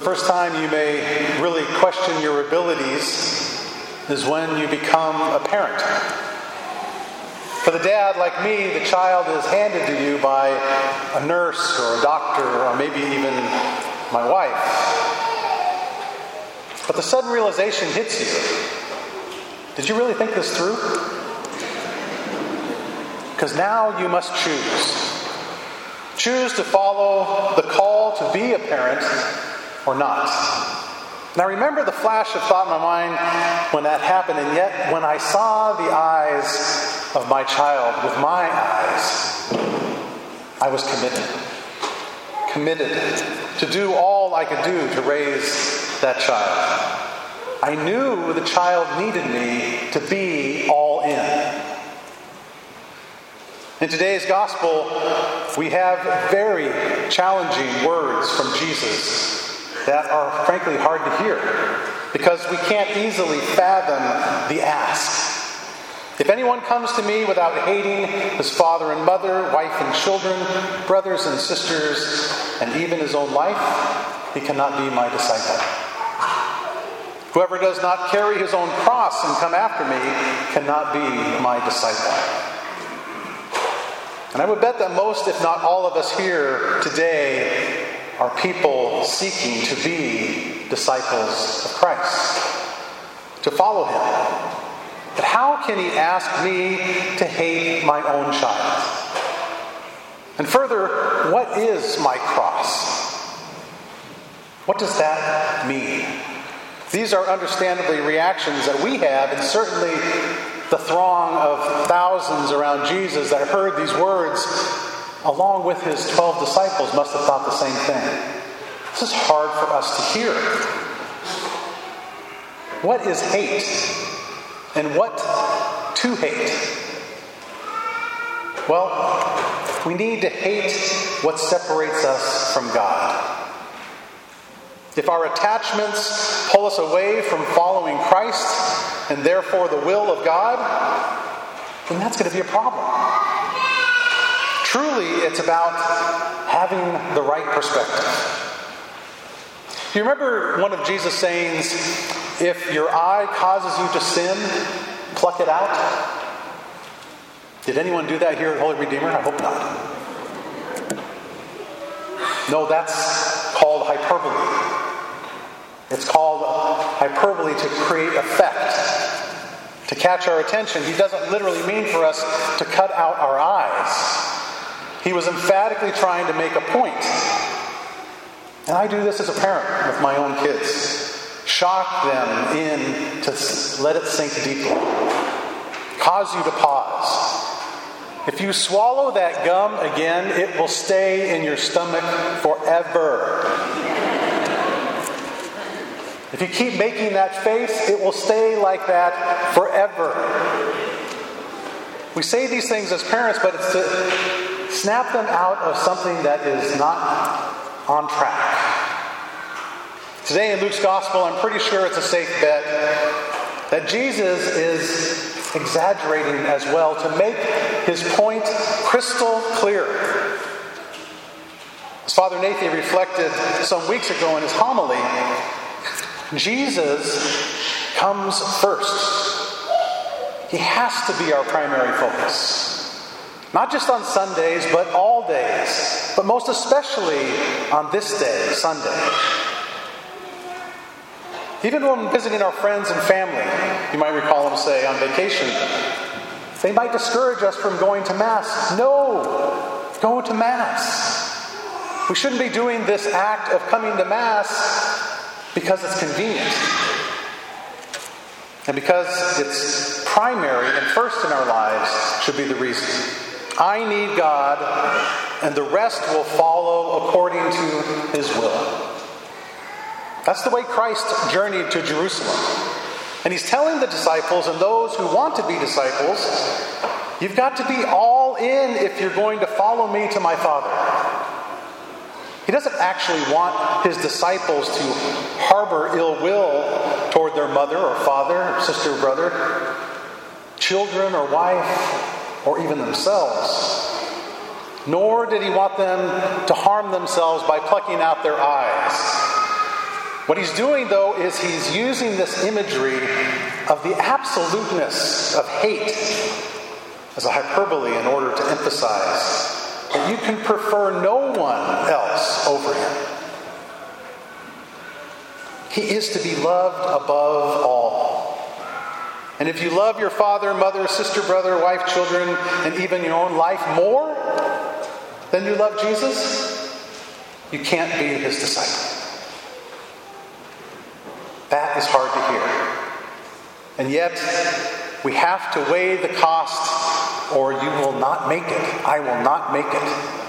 The first time you may really question your abilities is when you become a parent. For the dad, like me, the child is handed to you by a nurse or a doctor or maybe even my wife. But the sudden realization hits you. Did you really think this through? Because now you must choose. Choose to follow the call to be a parent or not. Now remember the flash of thought in my mind when that happened, and yet when I saw the eyes of my child with my eyes, I was committed. Committed to do all I could do to raise that child. I knew the child needed me to be all in. In today's gospel, we have very challenging words from Jesus that are frankly hard to hear because we can't easily fathom the ask. If anyone comes to me without hating his father and mother, wife and children, brothers and sisters, and even his own life, he cannot be my disciple. Whoever does not carry his own cross and come after me cannot be my disciple. And I would bet that most, if not all of us here today, are people seeking to be disciples of Christ, to follow him. But how can he ask me to hate my own child? And further, what is my cross? What does that mean? These are understandably reactions that we have, and certainly the throng of thousands around Jesus that heard these words along with his 12 disciples, must have thought the same thing. This is hard for us to hear. What is hate? And what to hate? Well, we need to hate what separates us from God. If our attachments pull us away from following Christ and therefore the will of God, then that's going to be a problem. Truly, it's about having the right perspective. You remember one of Jesus' sayings, if your eye causes you to sin, pluck it out? Did anyone do that here at Holy Redeemer? I hope not. No, that's called hyperbole. It's called hyperbole to create effect, to catch our attention. He doesn't literally mean for us to cut out our eyes. He was emphatically trying to make a point. And I do this as a parent with my own kids. Shock them in to let it sink deeply. Cause you to pause. If you swallow that gum again, it will stay in your stomach forever. If you keep making that face, it will stay like that forever. We say these things as parents, but it's to snap them out of something that is not on track. Today in Luke's gospel, I'm pretty sure it's a safe bet that Jesus is exaggerating as well to make his point crystal clear. As Father Nathan reflected some weeks ago in his homily, Jesus comes first. He has to be our primary focus. Not just on Sundays, but all days, but most especially on this day, Sunday. Even when visiting our friends and family, you might recall them say on vacation, they might discourage us from going to Mass. No, go to Mass. We shouldn't be doing this act of coming to Mass because it's convenient and because it's primary and first in our lives should be the reason. I need God, and the rest will follow according to his will. That's the way Christ journeyed to Jerusalem. And he's telling the disciples and those who want to be disciples, you've got to be all in if you're going to follow me to my Father. He doesn't actually want his disciples to harbor ill will toward their mother or father, or sister or brother, children or wife, or even themselves. Nor did he want them to harm themselves by plucking out their eyes. What he's doing, though, is he's using this imagery of the absoluteness of hate as a hyperbole in order to emphasize that you can prefer no one else over him. He is to be loved above all. And if you love your father, mother, sister, brother, wife, children, and even your own life more than you love Jesus, you can't be his disciple. That is hard to hear. And yet, we have to weigh the cost, or you will not make it. I will not make it.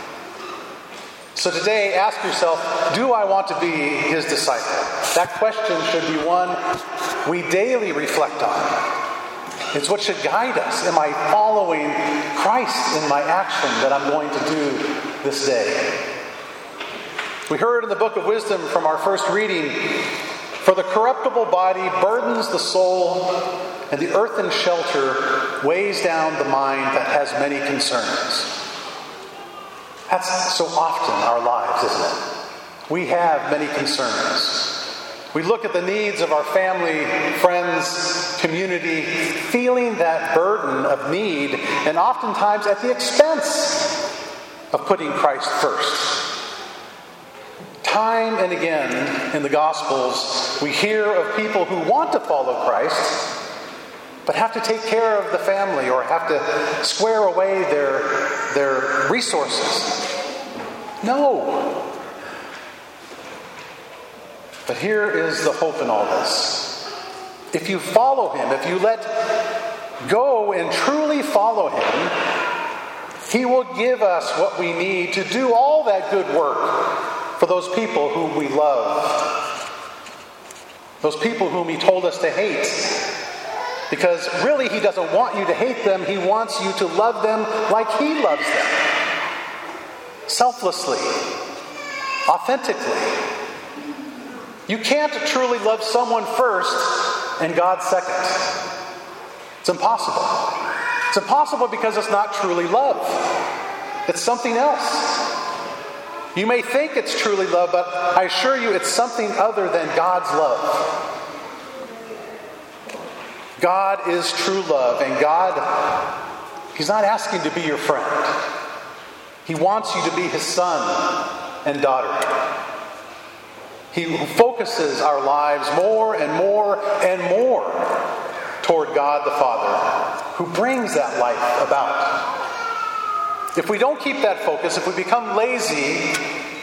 So today, ask yourself do I want to be his disciple? That question should be one we daily reflect on. It's what should guide us. Am I following Christ in my action that I'm going to do this day? We heard in the book of wisdom from our first reading for the corruptible body burdens the soul, and the earthen shelter weighs down the mind that has many concerns. That's so often our lives, isn't it? We have many concerns. We look at the needs of our family, friends, community, feeling that burden of need, and oftentimes at the expense of putting Christ first. Time and again in the Gospels, we hear of people who want to follow Christ, but have to take care of the family or have to square away their, their resources. No. But here is the hope in all this. If you follow him, if you let go and truly follow him, he will give us what we need to do all that good work for those people whom we love, those people whom He told us to hate. Because really, He doesn't want you to hate them, He wants you to love them like He loves them selflessly, authentically. You can't truly love someone first and God second. It's impossible. It's impossible because it's not truly love, it's something else. You may think it's truly love, but I assure you it's something other than God's love. God is true love, and God, He's not asking to be your friend. He wants you to be His son and daughter. He focuses our lives more and more and more toward God the Father, who brings that life about. If we don't keep that focus, if we become lazy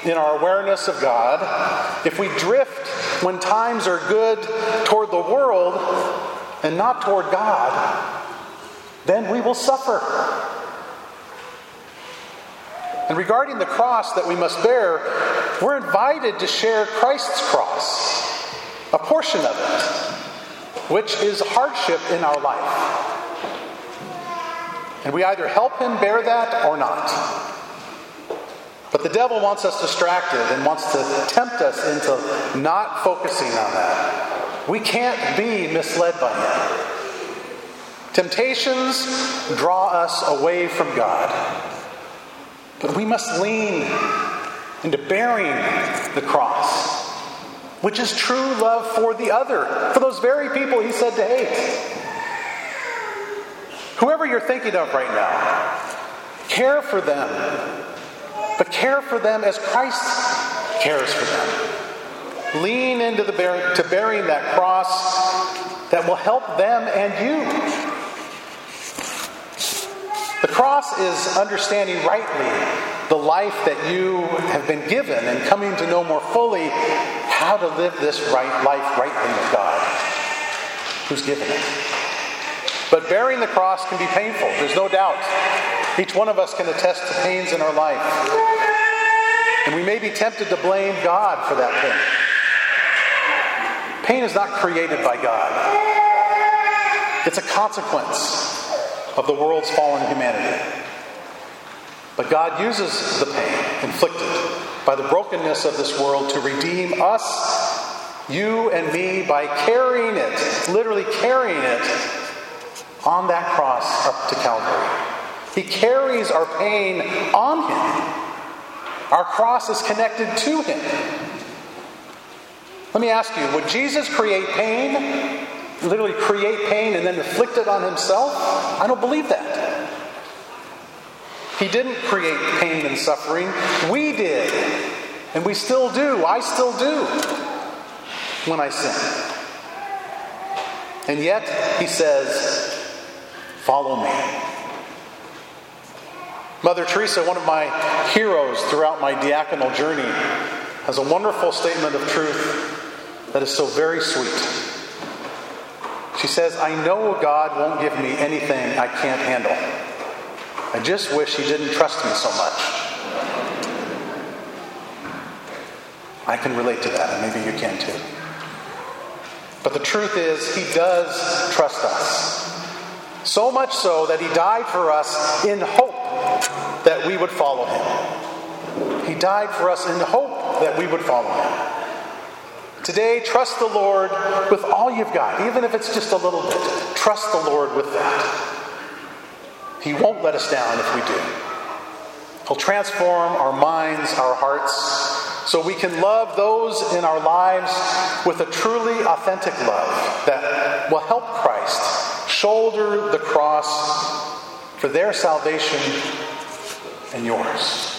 in our awareness of God, if we drift when times are good toward the world and not toward God, then we will suffer. And regarding the cross that we must bear, we're invited to share Christ's cross, a portion of it, which is hardship in our life. And we either help him bear that or not. But the devil wants us distracted and wants to tempt us into not focusing on that. We can't be misled by him. Temptations draw us away from God. But we must lean into bearing the cross, which is true love for the other, for those very people he said to hate. Whoever you're thinking of right now, care for them, but care for them as Christ cares for them. Lean into the bear, to bearing that cross that will help them and you. The cross is understanding rightly the life that you have been given and coming to know more fully how to live this right life rightly with God, who's given it. But bearing the cross can be painful, there's no doubt. Each one of us can attest to pains in our life. And we may be tempted to blame God for that pain. Pain is not created by God, it's a consequence of the world's fallen humanity. But God uses the pain inflicted by the brokenness of this world to redeem us, you and me, by carrying it, literally carrying it on that cross up to Calvary. He carries our pain on him. Our cross is connected to him. Let me ask you would Jesus create pain? Literally create pain and then inflict it on himself? I don't believe that. He didn't create pain and suffering. We did. And we still do. I still do when I sin. And yet, he says, Follow me. Mother Teresa, one of my heroes throughout my diaconal journey, has a wonderful statement of truth that is so very sweet. She says, I know God won't give me anything I can't handle. I just wish He didn't trust me so much. I can relate to that, and maybe you can too. But the truth is, He does trust us. So much so that He died for us in hope that we would follow Him. He died for us in hope that we would follow Him. Today, trust the Lord with all you've got, even if it's just a little bit. Trust the Lord with that. He won't let us down if we do. He'll transform our minds, our hearts, so we can love those in our lives with a truly authentic love that will help Christ shoulder the cross for their salvation and yours.